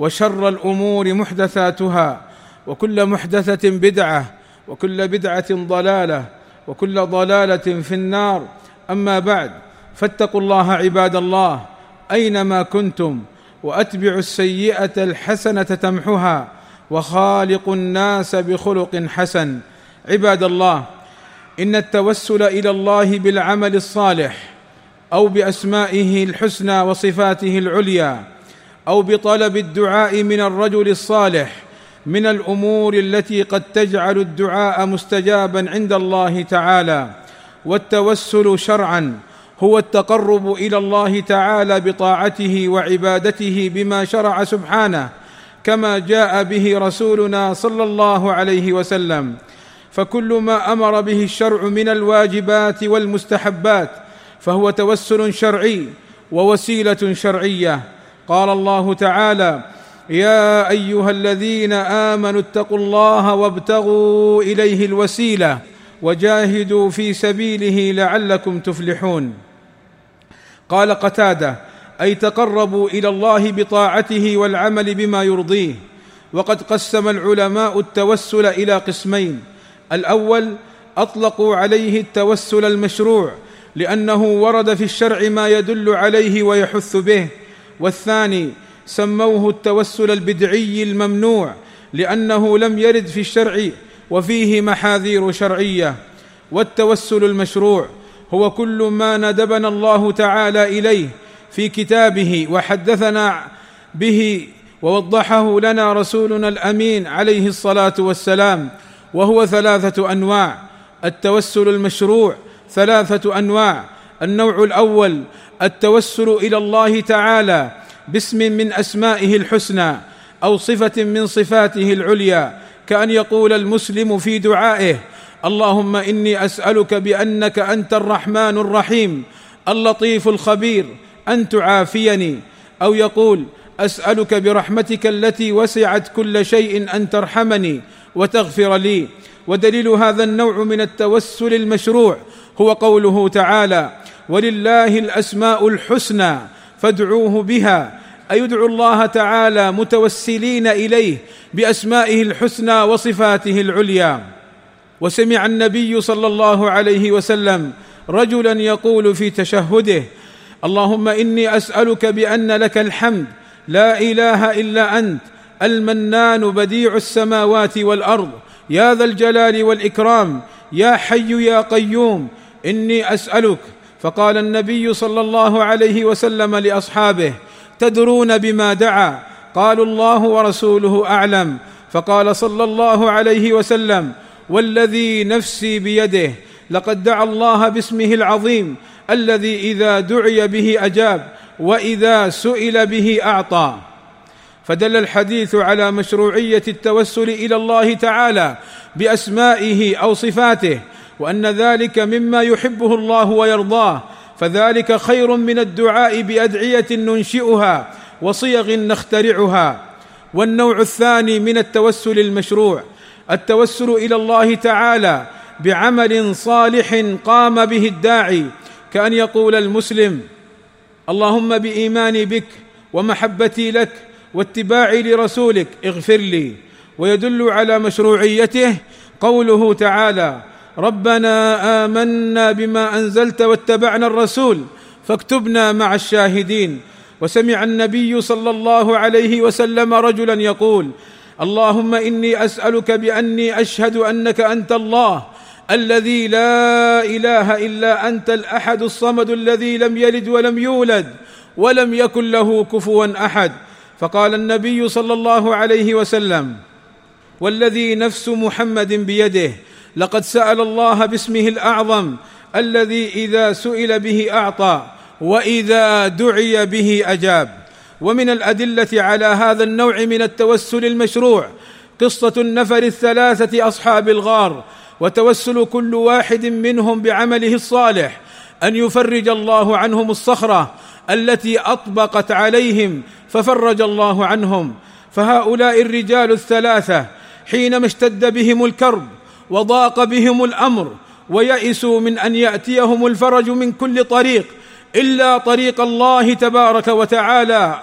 وشر الأمور محدثاتها وكل محدثة بدعة وكل بدعة ضلالة وكل ضلالة في النار. أما بعد فاتقوا الله عباد الله أينما كنتم وأتبعوا السيئة الحسنة تمحها وخالق الناس بخلق حسن. عباد الله إن التوسل إلى الله بالعمل الصالح أو بأسمائه الحسنى وصفاته العليا أو بطلب الدعاء من الرجل الصالح من الأمور التي قد تجعل الدعاء مستجابا عند الله تعالى والتوسل شرعا هو التقرب إلى الله تعالى بطاعته وعبادته بما شرع سبحانه كما جاء به رسولنا صلى الله عليه وسلم. فكل ما أمر به الشرع من الواجبات والمستحبات فهو توسل شرعي ووسيلة شرعية. قال الله تعالى يا أيها الذين آمنوا اتقوا الله وابتغوا إليه الوسيلة وجاهدوا في سبيله لعلكم تفلحون. قال قتادة أي تقربوا إلى الله بطاعته والعمل بما يرضيه. وقد قسم العلماء التوسل إلى قسمين الأول أطلقوا عليه التوسل المشروع لأنه ورد في الشرع ما يدل عليه ويحث به. والثاني سموه التوسل البدعي الممنوع لأنه لم يرد في الشرع وفيه محاذير شرعية. والتوسل المشروع هو كل ما ندبنا الله تعالى إليه في كتابه وحدثنا به ووضحه لنا رسولنا الأمين عليه الصلاة والسلام وهو ثلاثة أنواع. التوسل المشروع ثلاثة أنواع. النوع الأول التوسل إلى الله تعالى باسم من أسمائه الحسنى أو صفة من صفاته العليا كأن يقول المسلم في دعائه اللهم إني أسألك بأنك أنت الرحمن الرحيم اللطيف الخبير أن تعافيني أو يقول أسألك برحمتك التي وسعت كل شيء أن ترحمني وتغفر لي. ودليل هذا النوع من التوسل المشروع هو قوله تعالى ولله الأسماء الحسنى فادعوه بها اي يدعو الله تعالى متوسلين إليه بأسمائه الحسنى وصفاته العليا. وسمع النبي صلى الله عليه وسلم رجلا يقول في تشهده اللهم إني أسألك بأن لك الحمد لا إله إلا أنت المنان بديع السماوات والأرض يا ذا الجلال والإكرام يا حي يا قيوم إني أسألك. فقال النبي صلى الله عليه وسلم لأصحابه تدرون بما دعا قالوا الله ورسوله أعلم فقال صلى الله عليه وسلم والذي نفسي بيده لقد دعا الله باسمه العظيم الذي إذا دعي به أجاب وإذا سئل به أعطى فدل الحديث على مشروعية التوسل إلى الله تعالى بأسمائه أو صفاته وأن ذلك مما يحبه الله ويرضاه فذلك خير من الدعاء بأدعية ننشئها وصيغ نخترعها. والنوع الثاني من التوسل المشروع التوسل إلى الله تعالى بعمل صالح قام به الداعي كأن يقول المسلم اللهم بإيماني بك ومحبتي لك واتباعي لرسولك اغفر لي ويدل على مشروعيته قوله تعالى ربنا آمنا بما أنزلت واتبعنا الرسول فاكتبنا مع الشاهدين. وسمع النبي صلى الله عليه وسلم رجلا يقول اللهم إني أسألك بأني أشهد أنك أنت الله الذي لا إله إلا أنت الأحد الصمد الذي لم يلد ولم يولد ولم يكن له كفوا أحد. فقال النبي صلى الله عليه وسلم والذي نفس محمد بيده لقد سأل الله باسمه الأعظم الذي إذا سئل به أعطى وإذا دعي به أجاب. ومن الأدلة على هذا النوع من التوسل المشروع قصة النفر الثلاثة أصحاب الغار وتوسل كل واحد منهم بعمله الصالح أن يفرج الله عنهم الصخرة التي أطبقت عليهم ففرج الله عنهم. فهؤلاء الرجال الثلاثة حينما اشتد بهم الكرب وضاق بهم الأمر ويئسوا من أن يأتيهم الفرج من كل طريق إلا طريق الله تبارك وتعالى.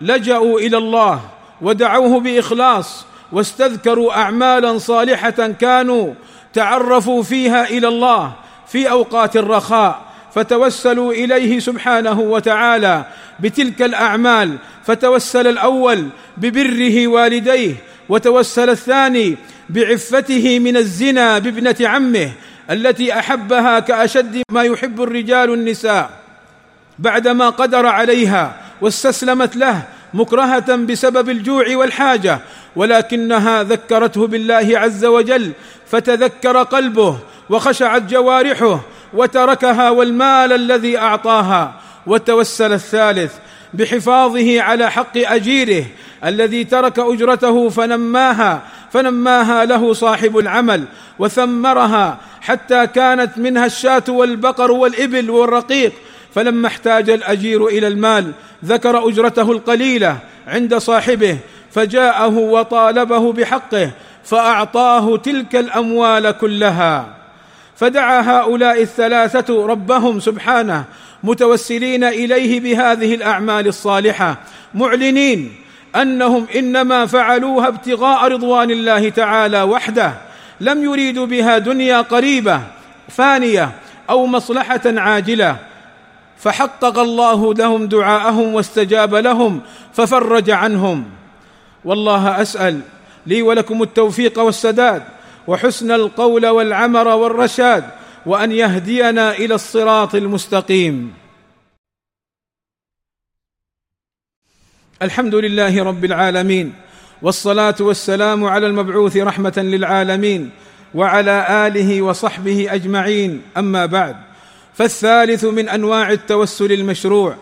لجأوا إلى الله ودعوه بإخلاص واستذكروا اعمالا صالحة كانوا تعرفوا فيها إلى الله في أوقات الرخاء فتوسلوا إليه سبحانه وتعالى بتلك الأعمال فتوسل الأول ببره والديه وتوسل الثاني بعفته من الزنا بابنة عمه التي أحبها كأشد ما يحب الرجال النساء. بعدما قدر عليها واستسلمت له مكرهة بسبب الجوع والحاجة ولكنها ذكرته بالله عز وجل فتذكر قلبه وخشعت جوارحه وتركها والمال الذي أعطاها وتوسل الثالث بحفاظه على حق أجيره الذي ترك أجرته فنماها فنماها له صاحب العمل وثمرها حتى كانت منها الشاة والبقر والإبل والرقيق. فلما احتاج الأجير إلى المال ذكر أجرته القليلة عند صاحبه فجاءه وطالبه بحقه فأعطاه تلك الأموال كلها. فدعا هؤلاء الثلاثة ربهم سبحانه متوسلين إليه بهذه الأعمال الصالحة معلنين أنهم إنما فعلوها ابتغاء رضوان الله تعالى وحده لم يريدوا بها دنيا قريبة فانية أو مصلحة عاجلة. فحقق الله لهم دعاءهم واستجاب لهم ففرج عنهم. والله أسأل لي ولكم التوفيق والسداد وحسن القول والعمر والرشاد وأن يهدينا إلى الصراط المستقيم. الحمد لله رب العالمين والصلاة والسلام على المبعوث رحمة للعالمين وعلى آله وصحبه أجمعين. أما بعد فالثالث من أنواع التوسل المشروع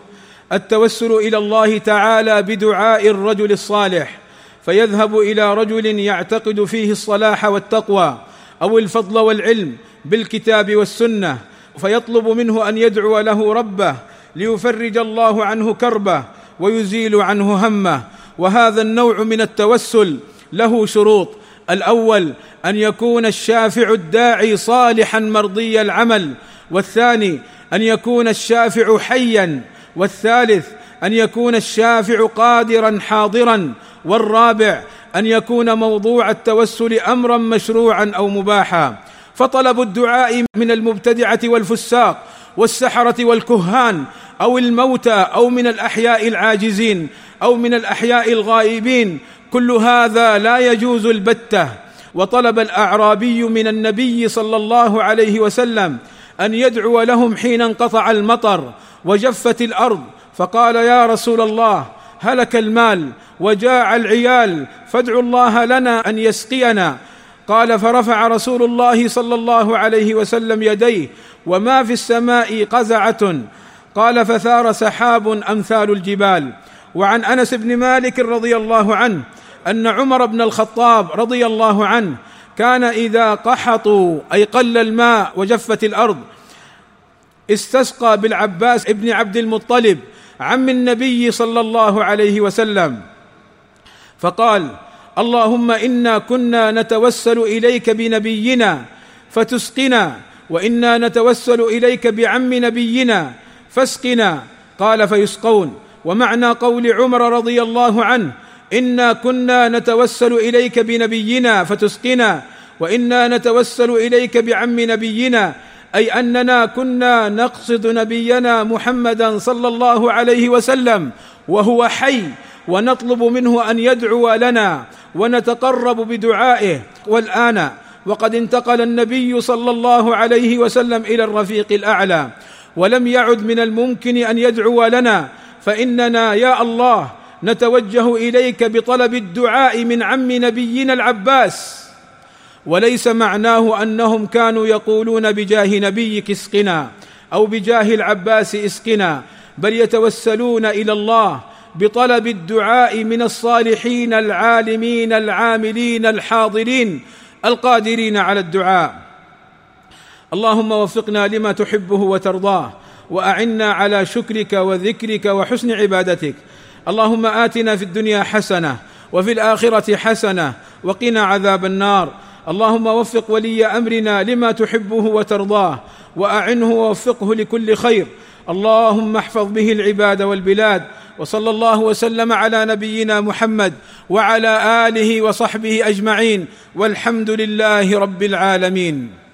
التوسل إلى الله تعالى بدعاء الرجل الصالح فيذهب إلى رجل يعتقد فيه الصلاح والتقوى أو الفضل والعلم بالكتاب والسنة فيطلب منه أن يدعو له ربه ليفرج الله عنه كربه ويزيل عنه همه. وهذا النوع من التوسل له شروط. الأول أن يكون الشافع الداعي صالحا مرضي العمل. والثاني أن يكون الشافع حيا. والثالث أن يكون الشافع قادرا حاضرا. والرابع أن يكون موضوع التوسل امرا مشروعا أو مباحا. فطلب الدعاء من المبتدعة والفساق والسحرة والكهان أو الموتى أو من الأحياء العاجزين أو من الأحياء الغائبين. كل هذا لا يجوز البتة. وطلب الأعرابي من النبي صلى الله عليه وسلم أن يدعو لهم حين انقطع المطر وجفت الأرض. فقال يا رسول الله هلك المال وجاع العيال فادعوا الله لنا أن يسقينا. قال فرفع رسول الله صلى الله عليه وسلم يديه وما في السماء قزعة. قال فثار سحاب أمثال الجبال. وعن أنس بن مالك رضي الله عنه أن عمر بن الخطاب رضي الله عنه كان إذا قحطوا أي قل الماء وجفت الأرض استسقى بالعباس ابن عبد المطلب عم النبي صلى الله عليه وسلم. فقال اللهم إنا كنا نتوسل إليك بنبينا فتسقنا وإنا نتوسل إليك بعم نبينا فاسقنا قال فيسقون. ومعنى قول عمر رضي الله عنه إنا كنا نتوسل إليك بنبينا فتسقنا وإنا نتوسل إليك بعم نبينا أي أننا كنا نقصد نبينا محمدا صلى الله عليه وسلم وهو حي ونطلب منه أن يدعو لنا ونتقرب بدعائه. والآن وقد انتقل النبي صلى الله عليه وسلم إلى الرفيق الأعلى ولم يعد من الممكن أن يدعو لنا. فإننا يا الله نتوجه إليك بطلب الدعاء من عم نبينا العباس. وليس معناه أنهم كانوا يقولون بجاه نبيك اسقنا أو بجاه العباس اسقنا بل يتوسلون إلى الله بطلب الدعاء من الصالحين العالمين العاملين الحاضرين القادرين على الدعاء. اللهم وفقنا لما تحبه وترضاه وأعنا على شكرك وذكرك وحسن عبادتك. اللهم آتنا في الدنيا حسنة وفي الآخرة حسنة وقنا عذاب النار. اللهم وفق ولي أمرنا لما تحبه وترضاه وأعنه ووفقه لكل خير. اللهم احفظ به العباد والبلاد وصلى الله وسلم على نبينا محمد وعلى آله وصحبه أجمعين والحمد لله رب العالمين.